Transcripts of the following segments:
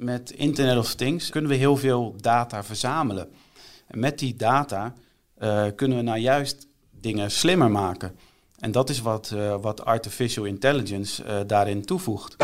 met Internet of Things kunnen we heel veel data verzamelen. En met die data uh, kunnen we nou juist dingen slimmer maken. En dat is wat, uh, wat artificial intelligence uh, daarin toevoegt.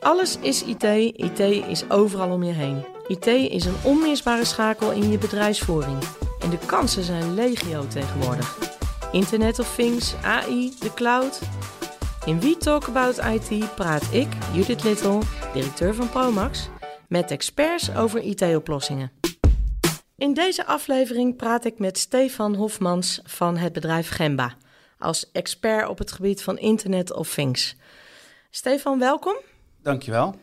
Alles is IT, IT is overal om je heen. IT is een onmisbare schakel in je bedrijfsvoering. En de kansen zijn legio tegenwoordig. Internet of Things, AI, de cloud. In We Talk About IT praat ik, Judith Little, directeur van Promax, met experts over IT-oplossingen. In deze aflevering praat ik met Stefan Hofmans van het bedrijf Gemba, als expert op het gebied van Internet of Things. Stefan, welkom. Dankjewel.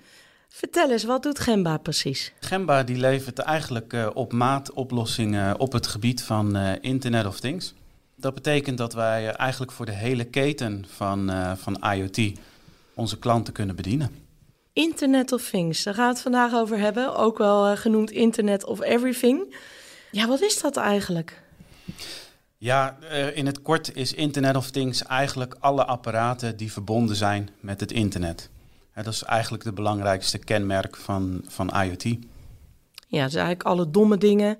Vertel eens, wat doet Gemba precies? Gemba die levert eigenlijk uh, op maat oplossingen op het gebied van uh, Internet of Things. Dat betekent dat wij uh, eigenlijk voor de hele keten van, van IoT onze klanten kunnen bedienen. Internet of Things, daar gaan we het vandaag over hebben. Ook wel genoemd Internet of Everything. Ja, wat is dat eigenlijk? Ja, in het kort is Internet of Things eigenlijk alle apparaten die verbonden zijn met het internet dat is eigenlijk de belangrijkste kenmerk van, van IoT. Ja, dus eigenlijk alle domme dingen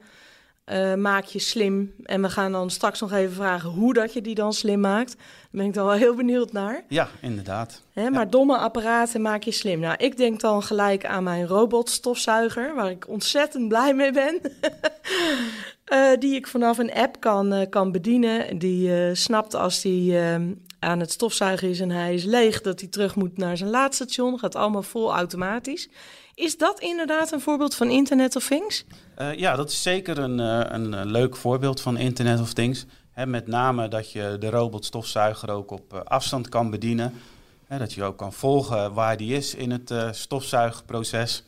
uh, maak je slim. En we gaan dan straks nog even vragen hoe dat je die dan slim maakt. Daar ben ik dan wel heel benieuwd naar. Ja, inderdaad. Hè, maar domme apparaten maak je slim. Nou, ik denk dan gelijk aan mijn robotstofzuiger, waar ik ontzettend blij mee ben. uh, die ik vanaf een app kan, uh, kan bedienen. Die snapt als die ehm, aan het stofzuigen is en hij is leeg, dat hij terug moet naar zijn laadstation. Gaat allemaal vol automatisch. Is dat inderdaad een voorbeeld van Internet of Things? Uh, ja, dat is zeker een, uh, een leuk voorbeeld van Internet of Things. Met name dat je de robotstofzuiger ook op afstand kan bedienen. Dat je ook kan volgen waar die is in het stofzuigproces.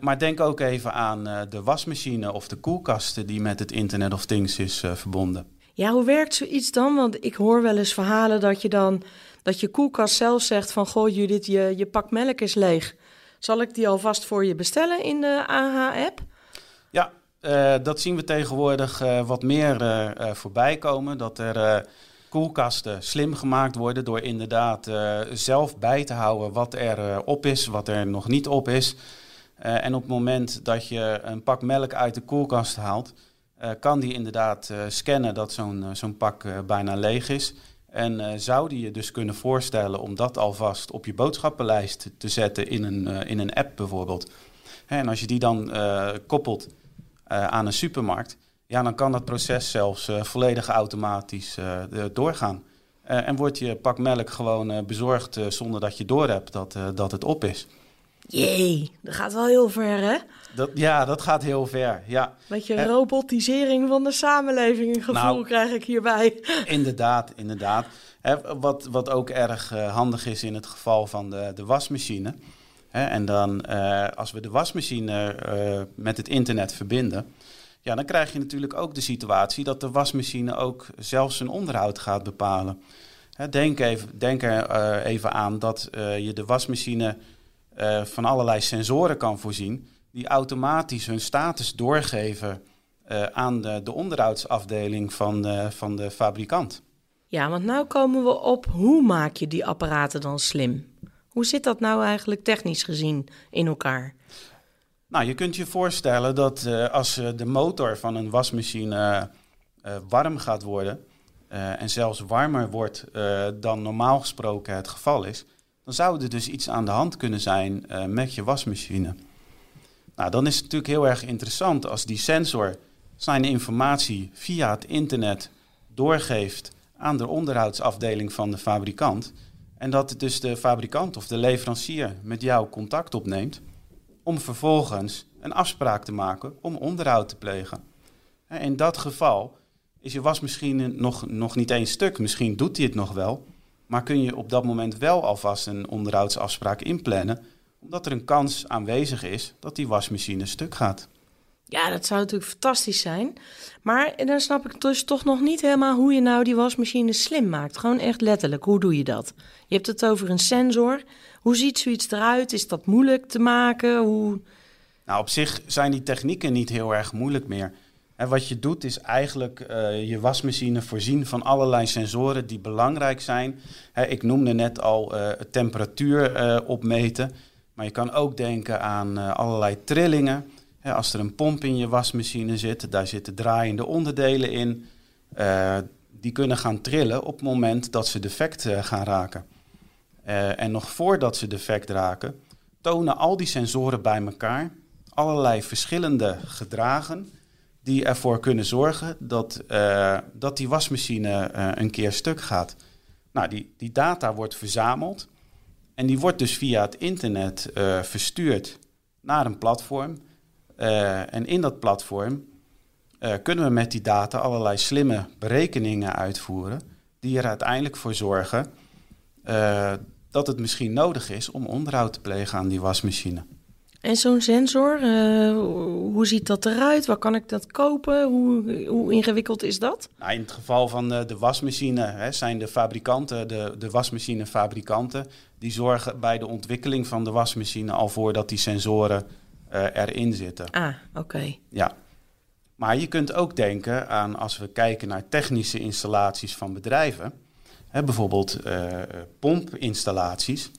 maar denk ook even aan de wasmachine of de koelkasten die met het Internet of Things is verbonden. Ja, hoe werkt zoiets dan? Want ik hoor wel eens verhalen dat je dan dat je koelkast zelf zegt van goh Judith, je, je pak melk is leeg. Zal ik die alvast voor je bestellen in de AH-app? Ja, uh, dat zien we tegenwoordig uh, wat meer uh, voorbij komen. Dat er koelkasten slim gemaakt worden door inderdaad zelf bij te houden wat er op is, wat er nog niet op is. en op het moment dat je een pak melk uit de koelkast haalt, kan die inderdaad uh, scannen dat zo'n zo'n pak bijna leeg is. En zou die je dus kunnen voorstellen om dat alvast op je boodschappenlijst te zetten in een, in een app bijvoorbeeld. En als je die dan koppelt aan een supermarkt, ja, dan kan dat proces zelfs volledig automatisch doorgaan. en wordt je pak melk gewoon bezorgd zonder dat je doorhebt dat, dat het op is. Jee, dat gaat wel heel ver, hè? Dat, ja, dat gaat heel ver, ja. Beetje eh, robotisering van de samenleving, een gevoel nou, krijg ik hierbij. Inderdaad, inderdaad. wat, wat ook erg uh, handig is in het geval van de, de wasmachine. en dan, uh, als we de wasmachine met het internet verbinden... Ja, dan krijg je natuurlijk ook de situatie dat de wasmachine ook zelf zijn onderhoud gaat bepalen. denk, even, denk er even aan dat je de wasmachine uh, van allerlei sensoren kan voorzien, die automatisch hun status doorgeven uh, aan de, de, onderhoudsafdeling van de, van de fabrikant. Ja, want nu komen we op hoe maak je die apparaten dan slim? Hoe zit dat nou eigenlijk technisch gezien in elkaar? Nou, je kunt je voorstellen dat uh, als de motor van een wasmachine warm gaat worden, en zelfs warmer wordt dan normaal gesproken het geval is, dan zou er dus iets aan de hand kunnen zijn uh, met je wasmachine. Nou, dan is het natuurlijk heel erg interessant als die sensor zijn informatie via het internet doorgeeft aan de onderhoudsafdeling van de fabrikant. En dat dus de fabrikant of de leverancier met jou contact opneemt om vervolgens een afspraak te maken om onderhoud te plegen. In dat geval is je wasmachine nog, nog niet één stuk. Misschien doet hij het nog wel, maar kun je op dat moment wel alvast een onderhoudsafspraak inplannen, omdat er een kans aanwezig is dat die wasmachine stuk gaat. Ja, dat zou natuurlijk fantastisch zijn. Maar dan snap ik dus toch nog niet helemaal hoe je nou die wasmachine slim maakt. Gewoon echt letterlijk, hoe doe je dat? Je hebt het over een sensor. Hoe ziet zoiets eruit? Is dat moeilijk te maken? Hoe... Nou, op zich zijn die technieken niet heel erg moeilijk meer. En wat je doet is eigenlijk uh, je wasmachine voorzien van allerlei sensoren die belangrijk zijn. ik noemde net al uh, temperatuur uh, opmeten. Maar je kan ook denken aan allerlei trillingen. als er een pomp in je wasmachine zit, daar zitten draaiende onderdelen in. die kunnen gaan trillen op het moment dat ze defect gaan raken. en nog voordat ze defect raken, tonen al die sensoren bij elkaar allerlei verschillende gedragen die ervoor kunnen zorgen dat, uh, dat die wasmachine uh, een keer stuk gaat. Nou, die, die data wordt verzameld en die wordt dus via het internet uh, verstuurd naar een platform. en in dat platform kunnen we met die data allerlei slimme berekeningen uitvoeren, die er uiteindelijk voor zorgen dat het misschien nodig is om onderhoud te plegen aan die wasmachine. En zo'n sensor, uh, hoe ziet dat eruit? Waar kan ik dat kopen? Hoe, hoe ingewikkeld is dat? Nou, in het geval van de, de wasmachine hè, zijn de fabrikanten, de, de wasmachinefabrikanten, die zorgen bij de ontwikkeling van de wasmachine al voor dat die sensoren uh, erin zitten. Ah, oké. Ja. Maar je kunt ook denken aan als we kijken naar technische installaties van bedrijven, hè, bijvoorbeeld pompinstallaties.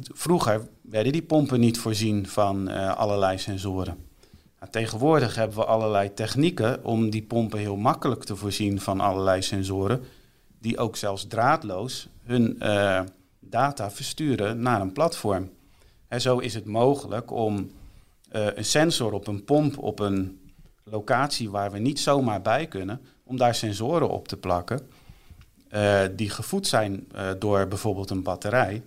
Vroeger werden die pompen niet voorzien van uh, allerlei sensoren. Nou, tegenwoordig hebben we allerlei technieken om die pompen heel makkelijk te voorzien van allerlei sensoren, die ook zelfs draadloos hun uh, data versturen naar een platform. En zo is het mogelijk om uh, een sensor op een pomp op een locatie waar we niet zomaar bij kunnen, om daar sensoren op te plakken. die gevoed zijn door bijvoorbeeld een batterij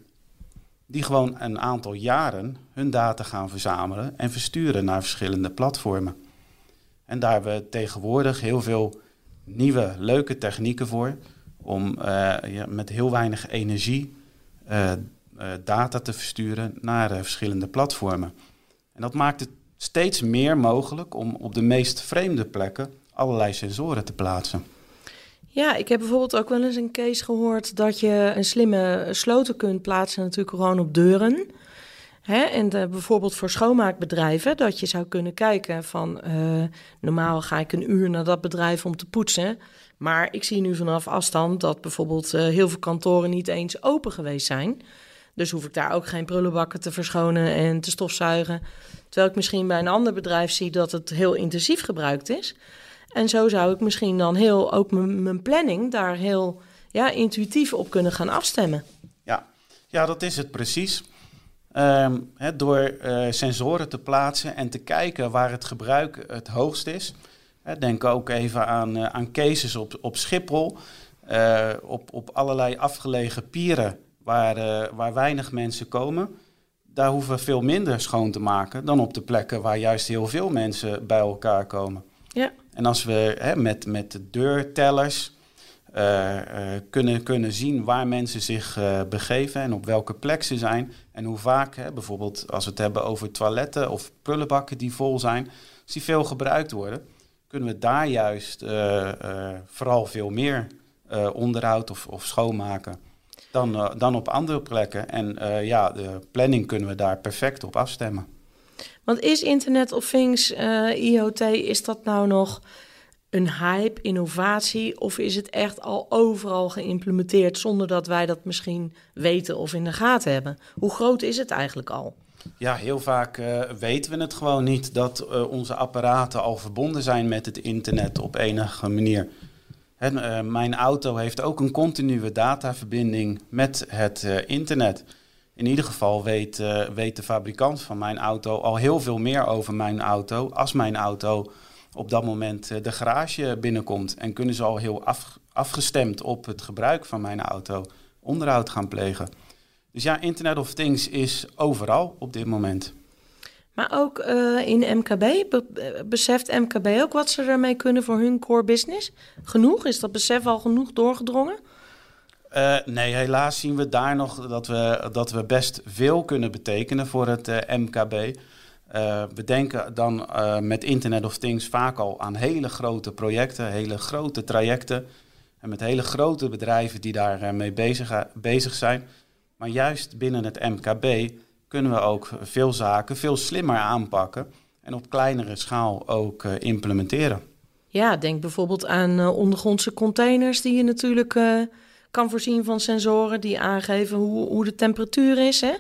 die gewoon een aantal jaren hun data gaan verzamelen en versturen naar verschillende platformen. En daar hebben we tegenwoordig heel veel nieuwe, leuke technieken voor om ja, met heel weinig energie uh, uh, data te versturen naar verschillende platformen. En dat maakt het steeds meer mogelijk om op de meest vreemde plekken allerlei sensoren te plaatsen. Ja, ik heb bijvoorbeeld ook wel eens een case gehoord dat je een slimme sloten kunt plaatsen, natuurlijk gewoon op deuren. Hè? En de, bijvoorbeeld voor schoonmaakbedrijven, dat je zou kunnen kijken van uh, normaal ga ik een uur naar dat bedrijf om te poetsen. Maar ik zie nu vanaf afstand dat bijvoorbeeld uh, heel veel kantoren niet eens open geweest zijn. Dus hoef ik daar ook geen prullenbakken te verschonen en te stofzuigen. Terwijl ik misschien bij een ander bedrijf zie dat het heel intensief gebruikt is. En zo zou ik misschien dan heel ook mijn planning daar heel ja, intuïtief op kunnen gaan afstemmen. Ja, ja dat is het precies. Um, door uh, sensoren te plaatsen en te kijken waar het gebruik het hoogst is. denk ook even aan, uh, aan cases op, op Schiphol, uh, op, op allerlei afgelegen pieren waar, waar weinig mensen komen. Daar hoeven we veel minder schoon te maken dan op de plekken waar juist heel veel mensen bij elkaar komen. En als we hè, met, met de deurtellers uh, uh, kunnen, kunnen zien waar mensen zich uh, begeven en op welke plek ze zijn. En hoe vaak, hè, bijvoorbeeld als we het hebben over toiletten of prullenbakken die vol zijn, als die veel gebruikt worden, kunnen we daar juist vooral veel meer onderhoud of, of schoonmaken dan, dan op andere plekken. En ja, de planning kunnen we daar perfect op afstemmen. Want is Internet of Things, uh, IoT, is dat nou nog een hype, innovatie? Of is het echt al overal geïmplementeerd zonder dat wij dat misschien weten of in de gaten hebben? Hoe groot is het eigenlijk al? Ja, heel vaak uh, weten we het gewoon niet dat uh, onze apparaten al verbonden zijn met het internet op enige manier. Mijn auto heeft ook een continue dataverbinding met het internet in ieder geval weet, uh, weet de fabrikant van mijn auto al heel veel meer over mijn auto als mijn auto op dat moment uh, de garage binnenkomt. En kunnen ze al heel af, afgestemd op het gebruik van mijn auto onderhoud gaan plegen. Dus ja, Internet of Things is overal op dit moment. Maar ook uh, in MKB, be beseft MKB ook wat ze ermee kunnen voor hun core business? Genoeg? Is dat besef al genoeg doorgedrongen? Uh, nee, helaas zien we daar nog dat we, dat we best veel kunnen betekenen voor het uh, MKB. Uh, we denken dan met Internet of Things vaak al aan hele grote projecten, hele grote trajecten. En met hele grote bedrijven die daarmee bezig, bezig zijn. Maar juist binnen het MKB kunnen we ook veel zaken veel slimmer aanpakken en op kleinere schaal ook implementeren. Ja, denk bijvoorbeeld aan ondergrondse containers die je natuurlijk kan voorzien van sensoren die aangeven hoe, hoe de temperatuur is. Hè?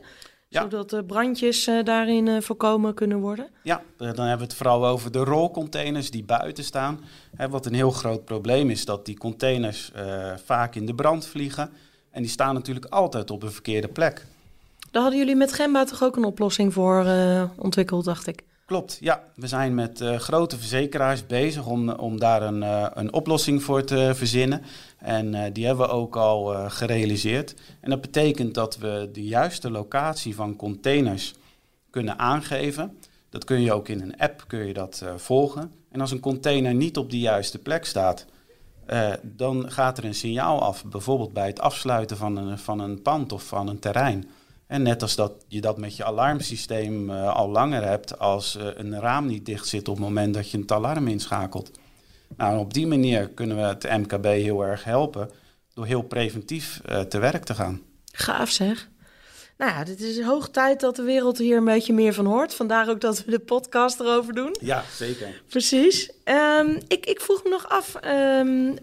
Ja. Zodat de brandjes uh, daarin voorkomen kunnen worden. Ja, dan hebben we het vooral over de rolcontainers die buiten staan. Hè, wat een heel groot probleem is, dat die containers vaak in de brand vliegen. En die staan natuurlijk altijd op een verkeerde plek. Daar hadden jullie met Gemba toch ook een oplossing voor ontwikkeld, dacht ik. Klopt, ja. We zijn met grote verzekeraars bezig om, om daar een, een oplossing voor te verzinnen. En uh, die hebben we ook al gerealiseerd. En dat betekent dat we de juiste locatie van containers kunnen aangeven. Dat kun je ook in een app kun je dat, volgen. En als een container niet op de juiste plek staat, dan gaat er een signaal af. Bijvoorbeeld bij het afsluiten van een, van een pand of van een terrein. En net als dat je dat met je alarmsysteem al langer hebt als een raam niet dicht zit op het moment dat je het alarm inschakelt. Nou, op die manier kunnen we het MKB heel erg helpen door heel preventief uh, te werk te gaan. Gaaf zeg. Nou ja, dit is hoog tijd dat de wereld hier een beetje meer van hoort. Vandaar ook dat we de podcast erover doen. Ja, zeker. Precies. Um, ik, ik vroeg me nog af, um,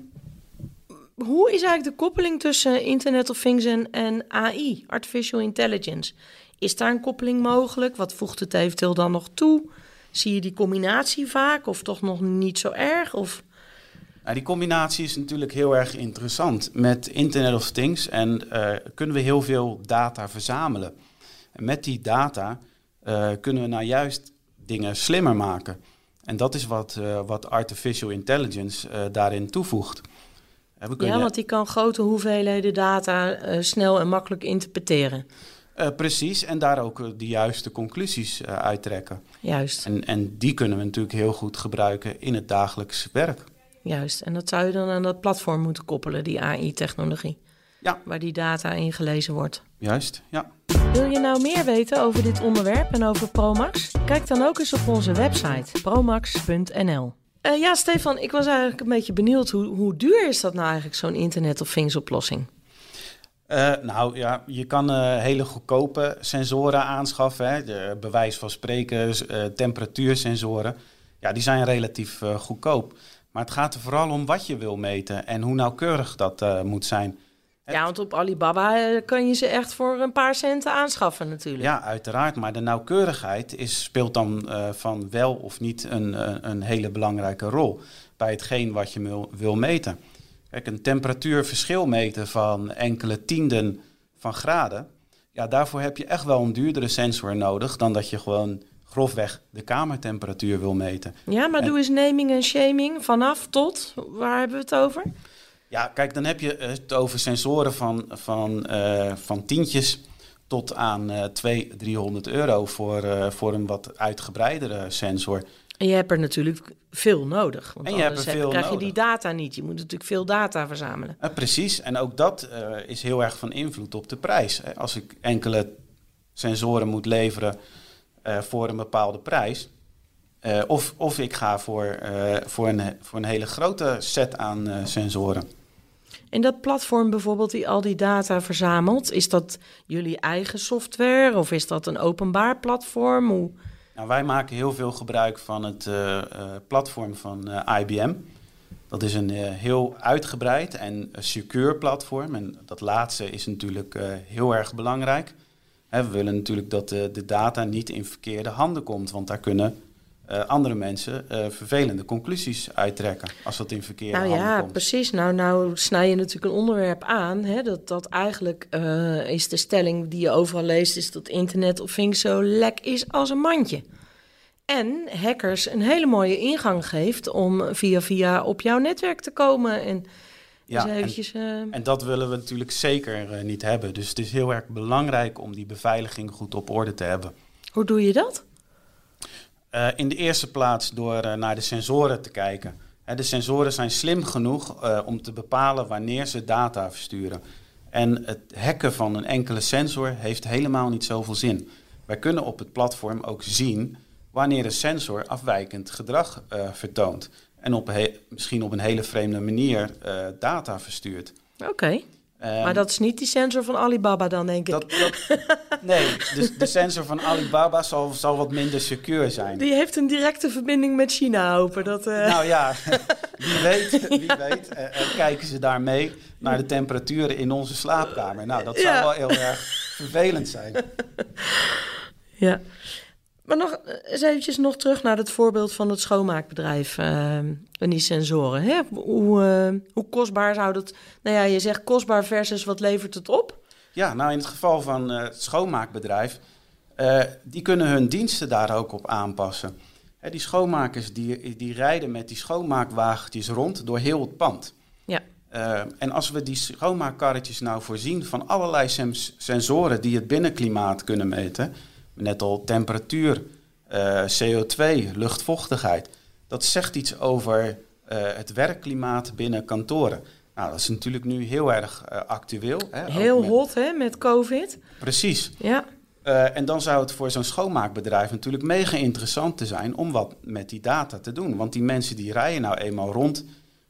hoe is eigenlijk de koppeling tussen Internet of Things en, en AI, Artificial Intelligence? Is daar een koppeling mogelijk? Wat voegt het eventueel dan nog toe? Zie je die combinatie vaak of toch nog niet zo erg? Of... Nou, die combinatie is natuurlijk heel erg interessant. Met Internet of Things en, uh, kunnen we heel veel data verzamelen. En met die data uh, kunnen we nou juist dingen slimmer maken. En dat is wat, uh, wat artificial intelligence daarin toevoegt. Ja, want die kan grote hoeveelheden data snel en makkelijk interpreteren. Uh, precies, en daar ook uh, de juiste conclusies uittrekken. Juist. En, en die kunnen we natuurlijk heel goed gebruiken in het dagelijks werk. Juist, en dat zou je dan aan dat platform moeten koppelen, die AI-technologie. Ja. Waar die data in gelezen wordt. Juist, ja. Wil je nou meer weten over dit onderwerp en over Promax? Kijk dan ook eens op onze website promax.nl. Uh, ja, Stefan, ik was eigenlijk een beetje benieuwd. Hoe, hoe duur is dat nou eigenlijk, zo'n Internet of Things oplossing? Uh, nou ja, je kan uh, hele goedkope sensoren aanschaffen. Hè. De bewijs van spreken, temperatuursensoren. Ja, die zijn relatief goedkoop. Maar het gaat er vooral om wat je wil meten en hoe nauwkeurig dat moet zijn. Ja, want op Alibaba eh, kan je ze echt voor een paar centen aanschaffen natuurlijk. Ja, uiteraard. Maar de nauwkeurigheid is, speelt dan van wel of niet een, eh, een hele belangrijke rol bij hetgeen wat je wil, wil meten. Kijk, een temperatuurverschil meten van enkele tienden van graden. Ja, daarvoor heb je echt wel een duurdere sensor nodig dan dat je gewoon grofweg de kamertemperatuur wil meten. Ja, maar doe eens naming en shaming vanaf tot, waar hebben we het over? Ja, kijk, dan heb je het over sensoren van, van, uh, van tientjes tot aan uh, 200, 300 euro voor, uh, voor een wat uitgebreidere sensor. En je hebt er natuurlijk veel nodig. Want en je hebt er veel krijg je die data niet. Je moet natuurlijk veel data verzamelen. Precies, en ook dat uh, is heel erg van invloed op de prijs. Als ik enkele sensoren moet leveren uh, voor een bepaalde prijs, of, of ik ga voor, voor, een, voor een hele grote set aan sensoren. En dat platform bijvoorbeeld die al die data verzamelt, is dat jullie eigen software of is dat een openbaar platform? Hoe... Nou, wij maken heel veel gebruik van het uh, uh, platform van eh, IBM. Dat is een heel uitgebreid en secure platform. En dat laatste is natuurlijk heel erg belangrijk. We willen natuurlijk dat de data niet in verkeerde handen komt, want daar kunnen uh, andere mensen uh, vervelende conclusies uittrekken als dat in verkeerde nou, ja, komt. precies. Nou, nou snij je natuurlijk een onderwerp aan. Hè, dat, dat eigenlijk uh, is de stelling die je overal leest... is dat internet of things zo lek is als een mandje. En hackers een hele mooie ingang geeft om via via op jouw netwerk te komen... En, ja, eventjes, en, en, dat willen we natuurlijk zeker niet hebben. Dus het is heel erg belangrijk om die beveiliging goed op orde te hebben. Hoe doe je dat? Uh, in de eerste plaats door uh, naar de sensoren te kijken. De sensoren zijn slim genoeg om te bepalen wanneer ze data versturen. En het hacken van een enkele sensor heeft helemaal niet zoveel zin. Wij kunnen op het platform ook zien wanneer een sensor afwijkend gedrag vertoont. En op misschien op een hele vreemde manier data verstuurt. Oké. Ehm, maar dat is niet die sensor van Alibaba dan, denk ik. dat, dat, nee, dus de sensor van Alibaba zal, zal wat minder secuur zijn. Die heeft een directe verbinding met China, hopen. Dat, eh, Nou ja, wie weet, wie weet eh, eh, kijken ze daarmee naar de temperaturen in onze slaapkamer. Nou, dat zou Ja. wel heel erg vervelend zijn. Ja. Maar nog eh, eens eventjes nog terug naar het voorbeeld van het schoonmaakbedrijf eh, en die sensoren. Hè? Hoe, eh, hoe kostbaar zou dat... Nou ja, je zegt kostbaar versus wat levert het op? Ja, nou in het geval van eh, het schoonmaakbedrijf, eh, die kunnen hun diensten daar ook op aanpassen. Hè, die schoonmakers die, die rijden met die schoonmaakwagentjes rond door heel het pand. Ja. Eh, en als we die schoonmaakkarretjes nou voorzien van allerlei sens- sensoren die het binnenklimaat kunnen meten, net al temperatuur, eh, CO2, luchtvochtigheid, dat zegt iets over eh, het werkklimaat binnen kantoren. Nou, dat is natuurlijk nu heel erg eh, actueel. Hè, Heel met- hot, hè, met COVID. Precies. Ja. En dan zou het voor zo'n schoonmaakbedrijf natuurlijk mega interessant te zijn om wat met die data te doen. Want die mensen die rijden nou eenmaal rond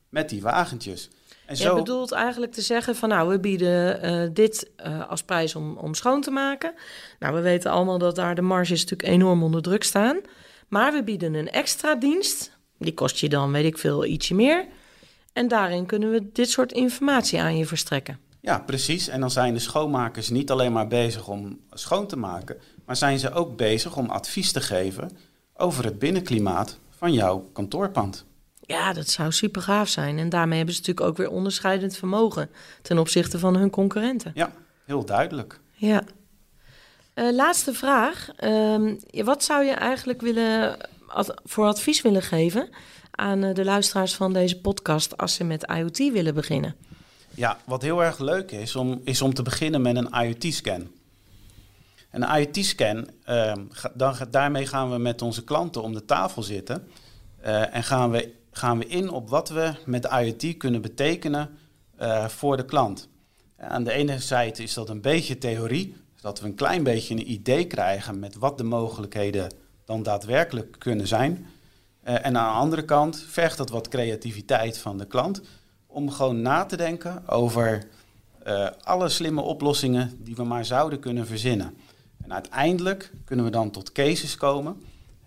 met die wagentjes. En Je bedoelt eigenlijk te zeggen van nou, we bieden eh, dit eh, als prijs om, om schoon te maken. Nou, we weten allemaal dat daar de marges natuurlijk enorm onder druk staan. Maar we bieden een extra dienst. Die kost je dan, weet ik veel, ietsje meer. En daarin kunnen we dit soort informatie aan je verstrekken. Ja, precies. En dan zijn de schoonmakers niet alleen maar bezig om schoon te maken, maar zijn ze ook bezig om advies te geven over het binnenklimaat van jouw kantoorpand. Ja, dat zou super gaaf zijn. En daarmee hebben ze natuurlijk ook weer onderscheidend vermogen ten opzichte van hun concurrenten. Ja, heel duidelijk. Ja. Eh, laatste vraag. Ehm, wat zou je eigenlijk willen, ad- voor advies willen geven aan eh, de luisteraars van deze podcast als ze met IoT willen beginnen? Ja, wat heel erg leuk is, om, is om te beginnen met een IoT-scan. Een IoT-scan, ehm, dan, ga- daarmee gaan we met onze klanten om de tafel zitten eh, en gaan we, gaan we in op wat we met IoT kunnen betekenen eh, voor de klant. Aan de ene zijde is dat een beetje theorie, dat we een klein beetje een idee krijgen met wat de mogelijkheden dan daadwerkelijk kunnen zijn. Eh, en aan de andere kant vergt dat wat creativiteit van de klant om gewoon na te denken over eh, alle slimme oplossingen die we maar zouden kunnen verzinnen. En uiteindelijk kunnen we dan tot cases komen.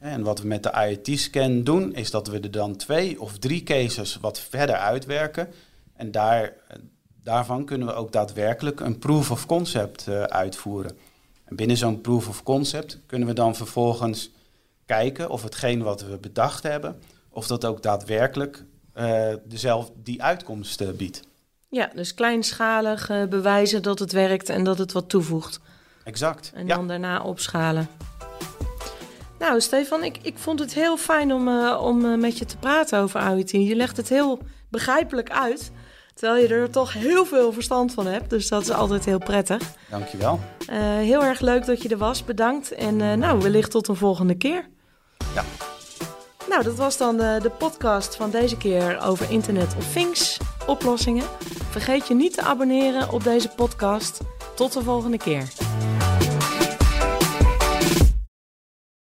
En wat we met de IoT-scan doen, is dat we er dan twee of drie cases wat verder uitwerken. En daar, daarvan kunnen we ook daadwerkelijk een proof of concept eh, uitvoeren. En binnen zo'n proof of concept kunnen we dan vervolgens kijken of hetgeen wat we bedacht hebben, of dat ook daadwerkelijk eh, dezelfde, die uitkomst eh, biedt. Ja, dus kleinschalig bewijzen dat het werkt en dat het wat toevoegt. Exact. En ja. dan daarna opschalen. Nou, Stefan, ik, ik vond het heel fijn om, eh, om eh, met je te praten over IoT. Je legt het heel begrijpelijk uit. Terwijl je er toch heel veel verstand van hebt. Dus dat is altijd heel prettig. Dankjewel. Eh, heel erg leuk dat je er was. Bedankt. En nou, wellicht tot een volgende keer. Ja. Nou, dat was dan de, de podcast van deze keer over Internet of Things oplossingen. Vergeet je niet te abonneren op deze podcast. Tot de volgende keer.